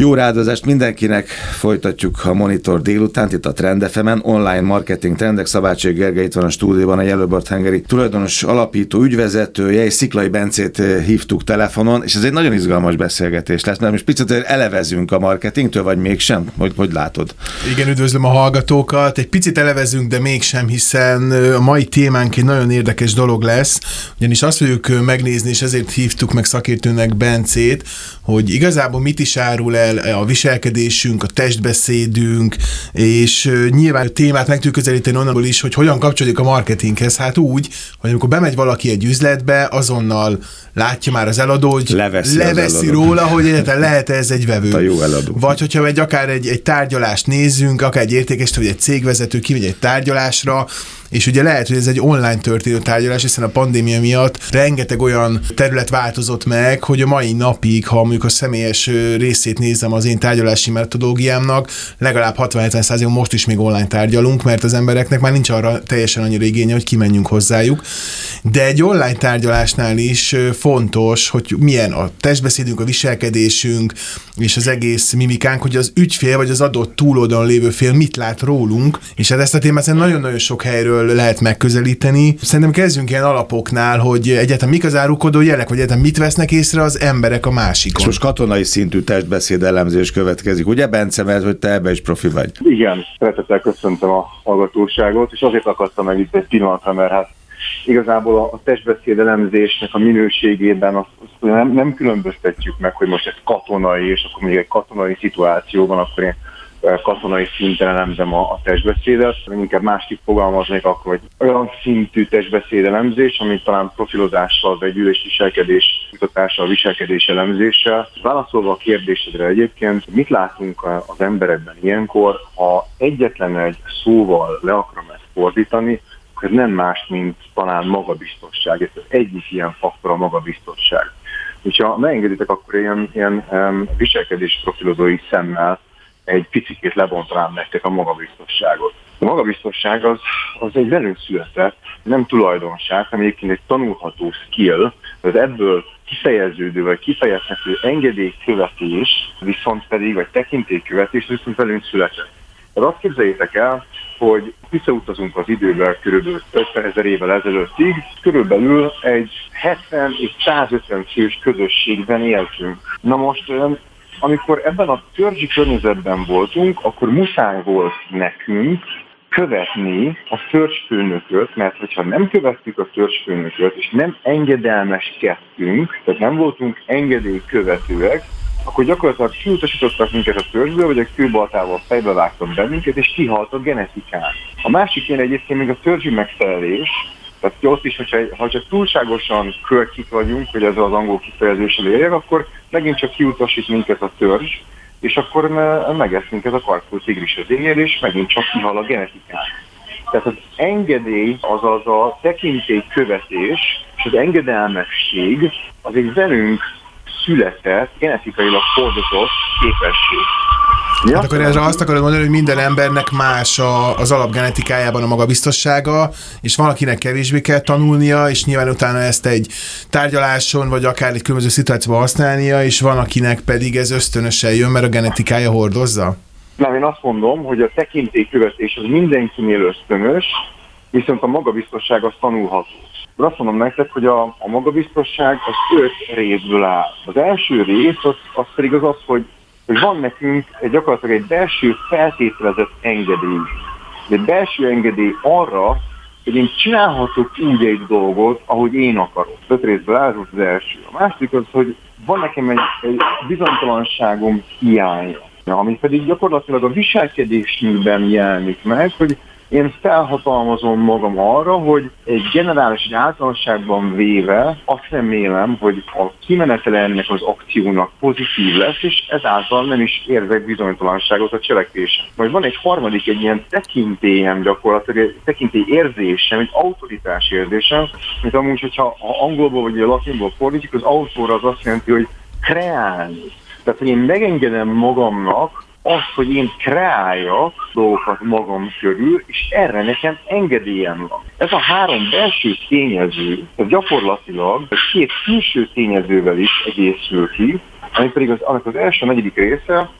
Jó rádozást mindenkinek, folytatjuk a Monitor délután, itt a Trend fm online marketing trendek, Szabácség Gergely itt van a stúdióban, a Yellowbird Hungary tulajdonos alapító, ügyvezetője, és Sziklai Bencét eh, hívtuk telefonon, és ez egy nagyon izgalmas beszélgetés lesz, mert most picit elevezünk a marketingtől, vagy mégsem? Hogy, hogy látod? Igen, üdvözlöm a hallgatókat. Egy picit elevezünk, de mégsem, hiszen a mai témánk egy nagyon érdekes dolog lesz, ugyanis azt fogjuk megnézni, és ezért hívtuk meg szakértőnek Bencét, hogy igazából mit is árul el a viselkedésünk, a testbeszédünk, és nyilván a témát meg tudjuk közelíteni onnan is, hogy hogyan kapcsolódik a marketinghez. Hát úgy, hogy amikor bemegy valaki egy üzletbe, azonnal látja már az eladó, hogy leveszi, leveszi róla, hogy egyáltalán lehet ez egy vevő. A jó eladó. Vagy hogyha egy akár egy, egy tárgyalást nézzünk, akár egy értékest, vagy egy cégvezető kimegy egy tárgyalásra, és ugye lehet, hogy ez egy online történő tárgyalás, hiszen a pandémia miatt rengeteg olyan terület változott meg, hogy a mai napig, ha mondjuk a személyes részét nézem az én tárgyalási metodológiámnak, legalább 60-70 most is még online tárgyalunk, mert az embereknek már nincs arra teljesen annyira igénye, hogy kimenjünk hozzájuk. De egy online tárgyalásnál is fontos, hogy milyen a testbeszédünk, a viselkedésünk és az egész mimikánk, hogy az ügyfél vagy az adott túloldalon lévő fél mit lát rólunk, és hát ezt a témát nagyon-nagyon sok helyről lehet megközelíteni. Szerintem kezdjünk ilyen alapoknál, hogy egyáltalán mik az árukodó jelek, vagy egyáltalán mit vesznek észre az emberek a másikon. És most katonai szintű testbeszéd elemzés következik, ugye Bence, mert hogy te ebbe is profi vagy? Igen, szeretettel köszöntöm a hallgatóságot, és azért akadtam meg itt egy pillanatra, mert hát igazából a testbeszéd elemzésnek a minőségében azt, azt nem, nem különböztetjük meg, hogy most ez katonai, és akkor még egy katonai szituációban, akkor én katonai szinten elemzem a, a testbeszédet, inkább másképp fogalmaznék akkor, hogy olyan szintű testbeszéd elemzés, amit talán profilozással, vagy gyűlés viselkedés kutatással, viselkedés elemzéssel. Válaszolva a kérdésedre egyébként, mit látunk az emberekben ilyenkor, ha egyetlen egy szóval le akarom ezt fordítani, ez nem más, mint talán magabiztosság. Ez az egyik ilyen faktor a magabiztosság. És ha megengeditek, akkor ilyen, ilyen um, viselkedés profilozói szemmel egy picit lebontanám nektek a magabiztosságot. A magabiztosság az, az egy velünk született, nem tulajdonság, hanem egyébként egy tanulható skill, az ebből kifejeződő vagy kifejezhető engedélykövetés, viszont pedig, vagy tekintélykövetés viszont velünk született. Tehát azt képzeljétek el, hogy visszautazunk az időben körülbelül 50 ezer évvel ezelőttig, körülbelül egy 70 és 150 fős közösségben éltünk. Na most amikor ebben a törzsi környezetben voltunk, akkor muszáj volt nekünk követni a törzsfőnököt, mert hogyha nem követtük a törzsfőnököt, és nem engedelmeskedtünk, tehát nem voltunk engedélykövetőek, akkor gyakorlatilag kiutasítottak minket a törzsből, vagy a kőbaltával fejbe vágtak bennünket, és kihalt a genetikán. A másik ilyen egyébként még a törzsi megfelelés, tehát ott is, hogyha, ha csak túlságosan költjük vagyunk, hogy ez az angol kifejezéssel érjek, akkor megint csak kiutasít minket a törzs, és akkor megesz minket a karkó tigris az éjjel, és megint csak kihal a genetikán. Tehát az engedély, azaz a tekintély követés és az engedelmesség az egy velünk született, genetikailag fordított képesség. Ja? Hát akkor ezzel azt akarod mondani, hogy minden embernek más a, az alapgenetikájában a magabiztossága, és valakinek kevésbé kell tanulnia, és nyilván utána ezt egy tárgyaláson, vagy akár egy különböző szituációban használnia, és van, akinek pedig ez ösztönösen jön, mert a genetikája hordozza? Nem, én azt mondom, hogy a tekintélykövetés az mindenkinél ösztönös, viszont a magabiztosság az tanulható. Azt mondom nektek, hogy a, a magabiztosság az öt részből áll. Az első rész az, az pedig az az, hogy hogy van nekünk gyakorlatilag egy belső feltételezett engedély. Egy belső engedély arra, hogy én csinálhatok úgy egy dolgot, ahogy én akarok. Öt részből áll az első. A másik az, hogy van nekem egy, egy bizonytalanságom hiánya, ami pedig gyakorlatilag a viselkedésünkben jelenik meg, hogy én felhatalmazom magam arra, hogy egy generális, egy általánosságban véve azt remélem, hogy a kimenetele ennek az akciónak pozitív lesz, és ezáltal nem is érzek bizonytalanságot a cselekvésen. Majd van egy harmadik, egy ilyen tekintélyem gyakorlatilag, tekintély érzésem, egy autoritás érzésem, mint amúgy, hogyha angolból vagy latinból fordítjuk, az autóra az azt jelenti, hogy kreálni. Tehát, hogy én megengedem magamnak, azt, hogy én kreáljak dolgokat magam körül, és erre nekem engedélyem van. Ez a három belső tényező, ez gyakorlatilag két külső tényezővel is egészül ki, ami pedig az, annak az első negyedik része,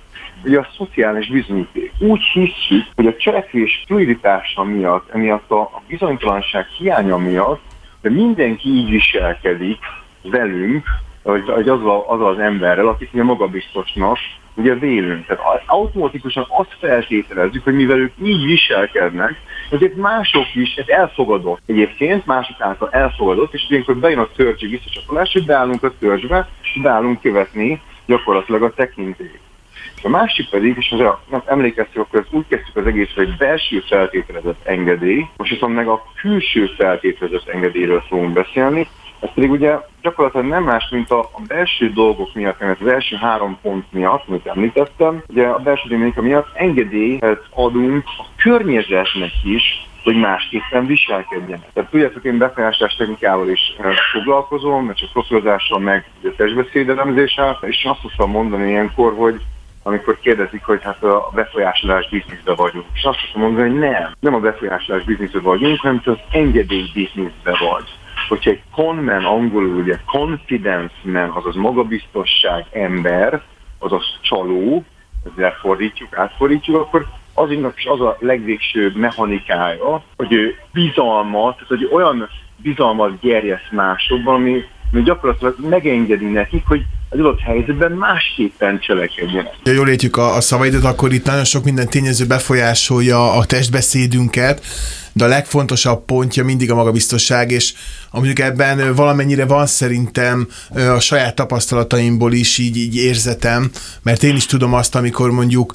ugye a szociális bizonyíték. Úgy hiszük, hogy a cselekvés fluiditása miatt, emiatt a, a bizonytalanság hiánya miatt, de mindenki így viselkedik velünk, vagy, vagy az, a, az az emberrel, akit mi magabiztosnak ugye vélünk. Tehát automatikusan azt feltételezzük, hogy mivel ők így viselkednek, ezért mások is, ez elfogadott egyébként, mások által elfogadott, és ilyenkor bejön a törzsi visszacsatolás, hogy beállunk a törzsbe, és beállunk követni gyakorlatilag a tekintélyt. A másik pedig, és az emlékeztük, akkor úgy kezdtük az egész, hogy belső feltételezett engedély, most viszont meg a külső feltételezett engedélyről fogunk beszélni, ez pedig ugye gyakorlatilag nem más, mint a, a belső dolgok miatt, mert az első három pont miatt, amit említettem, ugye a belső dinamika miatt engedélyt adunk a környezetnek is, hogy másképpen viselkedjenek. Tehát tudjátok, én befolyásolás technikával is eh, foglalkozom, mert csak profilozással, meg a testbeszédelemzéssel, és azt szoktam mondani ilyenkor, hogy amikor kérdezik, hogy hát a befolyásolás bizniszbe vagyunk. És azt szoktam mondani, hogy nem, nem a befolyásolás bizniszbe vagyunk, hanem az engedély bizniszbe vagy hogyha egy conman angolul ugye confidence man, azaz magabiztosság ember, azaz csaló, ezzel fordítjuk, átfordítjuk, akkor azoknak is az a legvégső mechanikája, hogy ő bizalmat, tehát hogy olyan bizalmat gerjesz másokban, ami, ami gyakorlatilag megengedi nekik, hogy az adott helyzetben másképpen cselekedjenek. Ha jól értjük a, a szavaidat, akkor itt nagyon sok minden tényező befolyásolja a testbeszédünket, de a legfontosabb pontja mindig a magabiztosság, és mondjuk ebben valamennyire van szerintem a saját tapasztalataimból is így, így érzetem, mert én is tudom azt, amikor mondjuk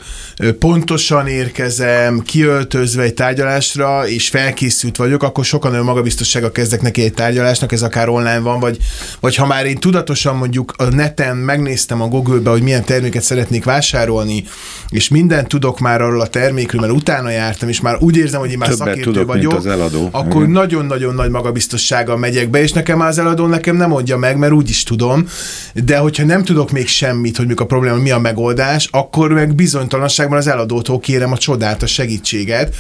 pontosan érkezem, kiöltözve egy tárgyalásra, és felkészült vagyok, akkor sokan olyan magabiztossága kezdek neki egy tárgyalásnak, ez akár online van, vagy, vagy ha már én tudatosan mondjuk a neten megnéztem a Google-be, hogy milyen terméket szeretnék vásárolni, és mindent tudok már arról a termékről, mert utána jártam, és már úgy érzem, hogy én már Többet szakértő tudok, vagyok, az eladó. akkor nagyon-nagyon nagy magabiztossággal megyek be, és nekem az eladó nekem nem mondja meg, mert úgy is tudom, de hogyha nem tudok még semmit, hogy a probléma, mi a megoldás, akkor meg bizonytalanságban az eladótól kérem a csodát, a segítséget.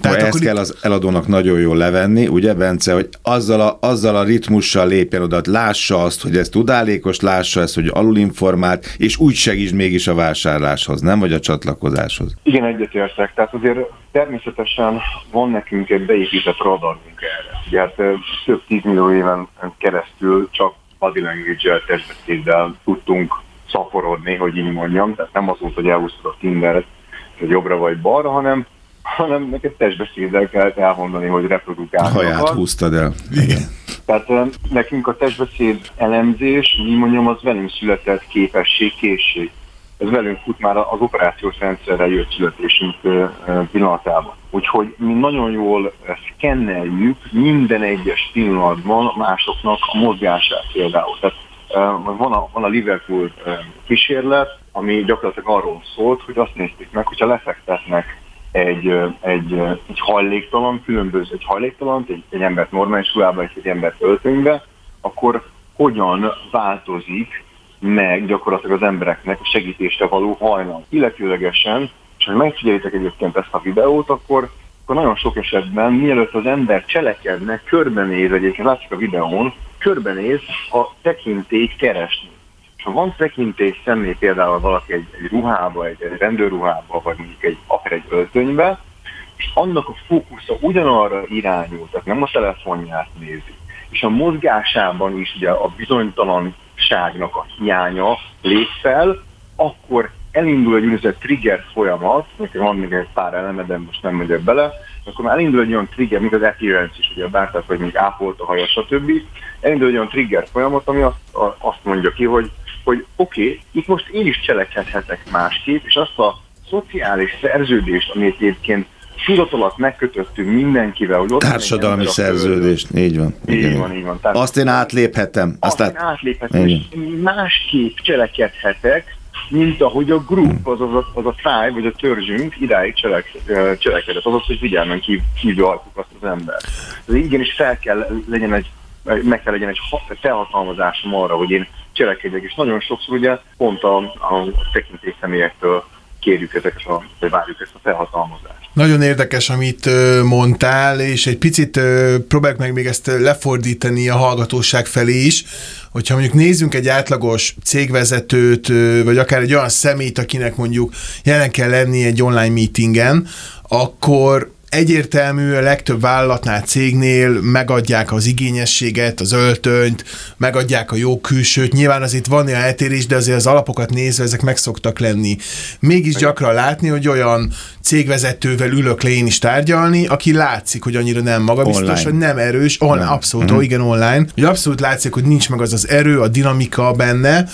Tehát ezt akkor kell itt... az eladónak nagyon jól levenni, ugye Bence, hogy azzal a, azzal a ritmussal lépjen oda, lássa azt, hogy ez tudálékos, lássa ezt, hogy alulinformált, és úgy segíts mégis a vásárláshoz, nem vagy a csatlakozáshoz. Igen, egyetértek. Tehát azért természetesen van nekünk egy beépített radarunk erre. Ugye hát több tízmillió éven keresztül csak body language-el, testbeszéddel tudtunk szaporodni, hogy így mondjam. Tehát nem az volt, hogy elhúztad a Tinderet jobbra vagy balra, hanem hanem neked testbeszéddel kellett elmondani, hogy reprodukálni Haját húztad el. Igen. Tehát nekünk a testbeszéd elemzés, mi mondjam, az velünk született képesség, készség. Ez velünk fut már az operációs rendszerre jött születésünk pillanatában. Úgyhogy mi nagyon jól szkenneljük minden egyes pillanatban másoknak a mozgását például. Tehát van a, van a Liverpool kísérlet, ami gyakorlatilag arról szólt, hogy azt nézték meg, hogyha lefektetnek egy, egy, egy hajléktalan, különböző egy hajléktalan, egy, egy embert normális ruhában és egy embert öltönybe, akkor hogyan változik meg gyakorlatilag az embereknek a segítésre való hajnal. Illetőlegesen, és ha megfigyelitek egyébként ezt a videót, akkor, akkor nagyon sok esetben, mielőtt az ember cselekedne, körbenéz, egyébként látszik a videón, körbenéz a tekintélyt keresni ha van tekintés szemlé például valaki egy, egy ruhába, egy, egy rendőrruhába, vagy mondjuk egy, akár egy öltönybe, és annak a fókusza ugyanarra irányul, tehát nem a telefonját nézi, és a mozgásában is ugye a bizonytalanságnak a hiánya lép fel, akkor elindul egy úgynevezett trigger folyamat, nekem van még egy pár eleme, de most nem megyek bele, akkor már elindul egy olyan trigger, mint az appearance is, ugye bártát, vagy még ápolt a haja, stb. Elindul egy olyan trigger folyamat, ami azt, azt mondja ki, hogy hogy oké, okay, itt most én is cselekedhetek másképp, és azt a szociális szerződést, amit egyébként tudat alatt megkötöttünk mindenkivel, hogy ott Társadalmi szerződést, így van. Így van, így van. Tehát azt én átléphetem. Azt, azt én átléphetem, és másképp cselekedhetek, mint ahogy a group, az, az, az a tribe, vagy a törzsünk idáig cselek, cselekedett. Az az, hogy figyelmen kívül alkuk azt az ember. Ez igenis fel kell legyen egy meg kell legyen egy felhatalmazásom arra, hogy én cselekedjek, és nagyon sokszor ugye pont a, a tekintély személyektől kérjük ezeket a, vagy várjuk ezt a felhatalmazást. Nagyon érdekes, amit mondtál, és egy picit próbáljuk meg még ezt lefordítani a hallgatóság felé is, hogyha mondjuk nézzünk egy átlagos cégvezetőt, vagy akár egy olyan szemét, akinek mondjuk jelen kell lenni egy online meetingen, akkor egyértelmű, a legtöbb vállalatnál, cégnél megadják az igényességet, az öltönyt, megadják a jó külsőt. Nyilván az itt van ilyen eltérés, de azért az alapokat nézve ezek meg szoktak lenni. Mégis gyakran látni, hogy olyan cégvezetővel ülök le én is tárgyalni, aki látszik, hogy annyira nem magabiztos, online. vagy nem erős. On, nem. Abszolút, uh-huh. igen, online. Hogy abszolút látszik, hogy nincs meg az az erő, a dinamika benne,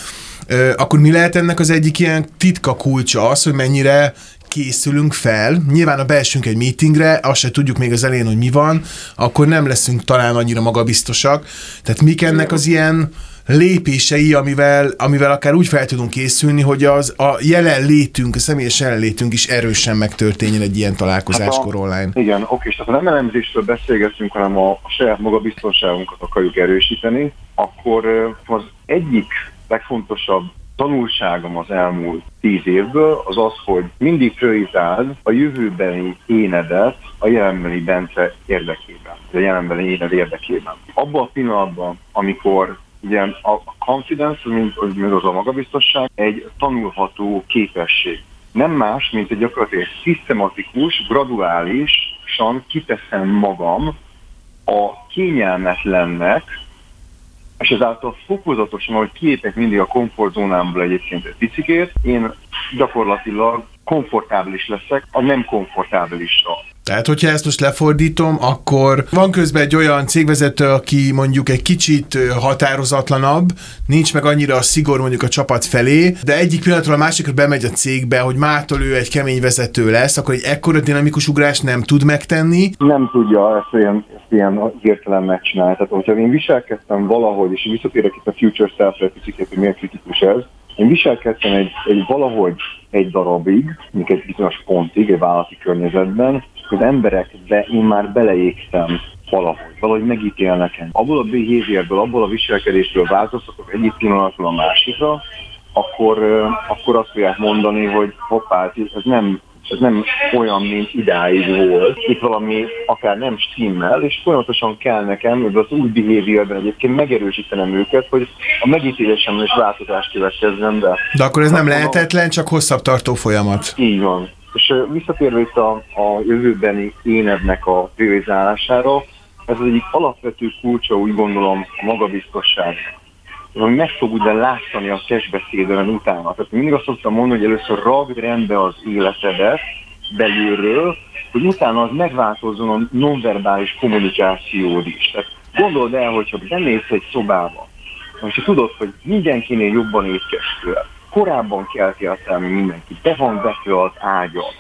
akkor mi lehet ennek az egyik ilyen titka kulcsa az, hogy mennyire készülünk fel, nyilván a beesünk egy meetingre, azt se tudjuk még az elején, hogy mi van, akkor nem leszünk talán annyira magabiztosak. Tehát mik ennek az ilyen lépései, amivel, amivel akár úgy fel tudunk készülni, hogy az a jelenlétünk, a személyes jelenlétünk is erősen megtörténjen egy ilyen találkozáskor hát online. Igen, oké, és ha nem elemzésről beszélgetünk, hanem a, a saját magabiztonságunkat akarjuk erősíteni, akkor az egyik legfontosabb tanulságom az elmúlt tíz évből az az, hogy mindig priorizáld a jövőbeni énedet a jelenbeli Bence érdekében, a jelenbeli éned érdekében. Abban a pillanatban, amikor ugye a confidence, mint, mint az a magabiztosság, egy tanulható képesség. Nem más, mint egy gyakorlatilag szisztematikus, graduálisan kiteszem magam a kényelmetlennek, és ezáltal fokozatosan, ahogy kiépek mindig a komfortzónámból egyébként egy picikét, én gyakorlatilag komfortábilis leszek a nem komfortábilisra. Tehát, hogyha ezt most lefordítom, akkor van közben egy olyan cégvezető, aki mondjuk egy kicsit határozatlanabb, nincs meg annyira a szigor mondjuk a csapat felé, de egyik pillanatról a másikra bemegy a cégbe, hogy mától ő egy kemény vezető lesz, akkor egy ekkora dinamikus ugrás nem tud megtenni. Nem tudja ezt ezt ilyen hirtelen megcsinálni. Tehát, hogyha én viselkedtem valahogy, és visszatérek itt a Future Self-re, hogy miért kritikus ez, én viselkedtem egy, egy valahogy egy darabig, még egy bizonyos pontig, egy vállalati környezetben, az emberekbe én már beleégtem valahogy, valahogy megítélnek engem. Abból a behaviourből, abból a viselkedésből változtatok egyik pillanatról a másikra, akkor, akkor azt fogják mondani, hogy hoppá, ez nem ez nem olyan, mint idáig volt. Itt valami akár nem stimmel, és folyamatosan kell nekem, hogy az új behaviorben egyébként megerősítenem őket, hogy a megítélésemben is változást következzen be. De akkor ez nem lehetetlen, csak hosszabb tartó folyamat. Így van. És visszatérve itt a, a jövőbeni énednek a priorizálására, ez az egyik alapvető kulcsa, úgy gondolom, a magabiztosság. Hogy meg fog ugye látszani a testbeszédben utána. Tehát mindig azt szoktam mondani, hogy először ragd rendbe az életedet belülről, hogy utána az megváltozzon a nonverbális kommunikációd is. Tehát gondold el, hogyha bemész egy szobába, és tudod, hogy mindenkinél jobban étkeztél, korábban keltél fel, mint mindenki, be van vetve az ágyat,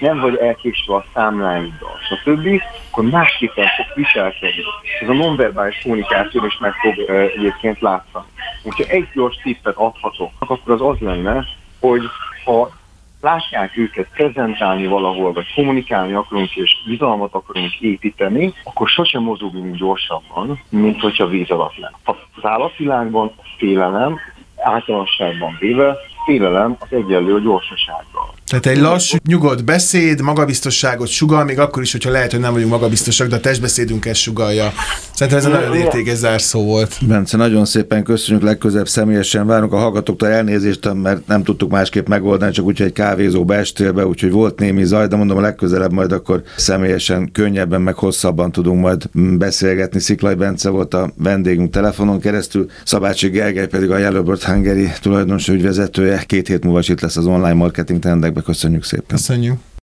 nem vagy elkésve a számláiddal, stb., akkor másképpen fog viselkedni. Ez a nonverbális kommunikáció is meg fog e, egyébként látszani. Úgyhogy egy gyors tippet adhatok, akkor az az lenne, hogy ha látják őket prezentálni valahol, vagy kommunikálni akarunk, és bizalmat akarunk építeni, akkor sosem mozogunk gyorsabban, mint hogyha víz alatt lenne. Az állatvilágban a félelem általánosságban véve félelem az egyenlő a gyorsasággal. Tehát egy lassú, nyugodt beszéd, magabiztosságot sugal, még akkor is, hogyha lehet, hogy nem vagyunk magabiztosak, de a testbeszédünk ezt sugalja. Szerintem ez egy nagyon értékes zárszó volt. Bence, nagyon szépen köszönjük, legközelebb személyesen várunk a hallgatóktól elnézést, mert nem tudtuk másképp megoldani, csak úgy, hogy egy kávézóba estél be, úgyhogy volt némi zaj, de mondom, a legközelebb majd akkor személyesen, könnyebben, meg hosszabban tudunk majd beszélgetni. Sziklaj Bence volt a vendégünk telefonon keresztül, Szabácsi Gergely pedig a Yellowbird Hungary tulajdonos ügyvezetője. Két hét múlva itt lesz az online marketing trendekben. Köszönjük szépen. Köszönjük.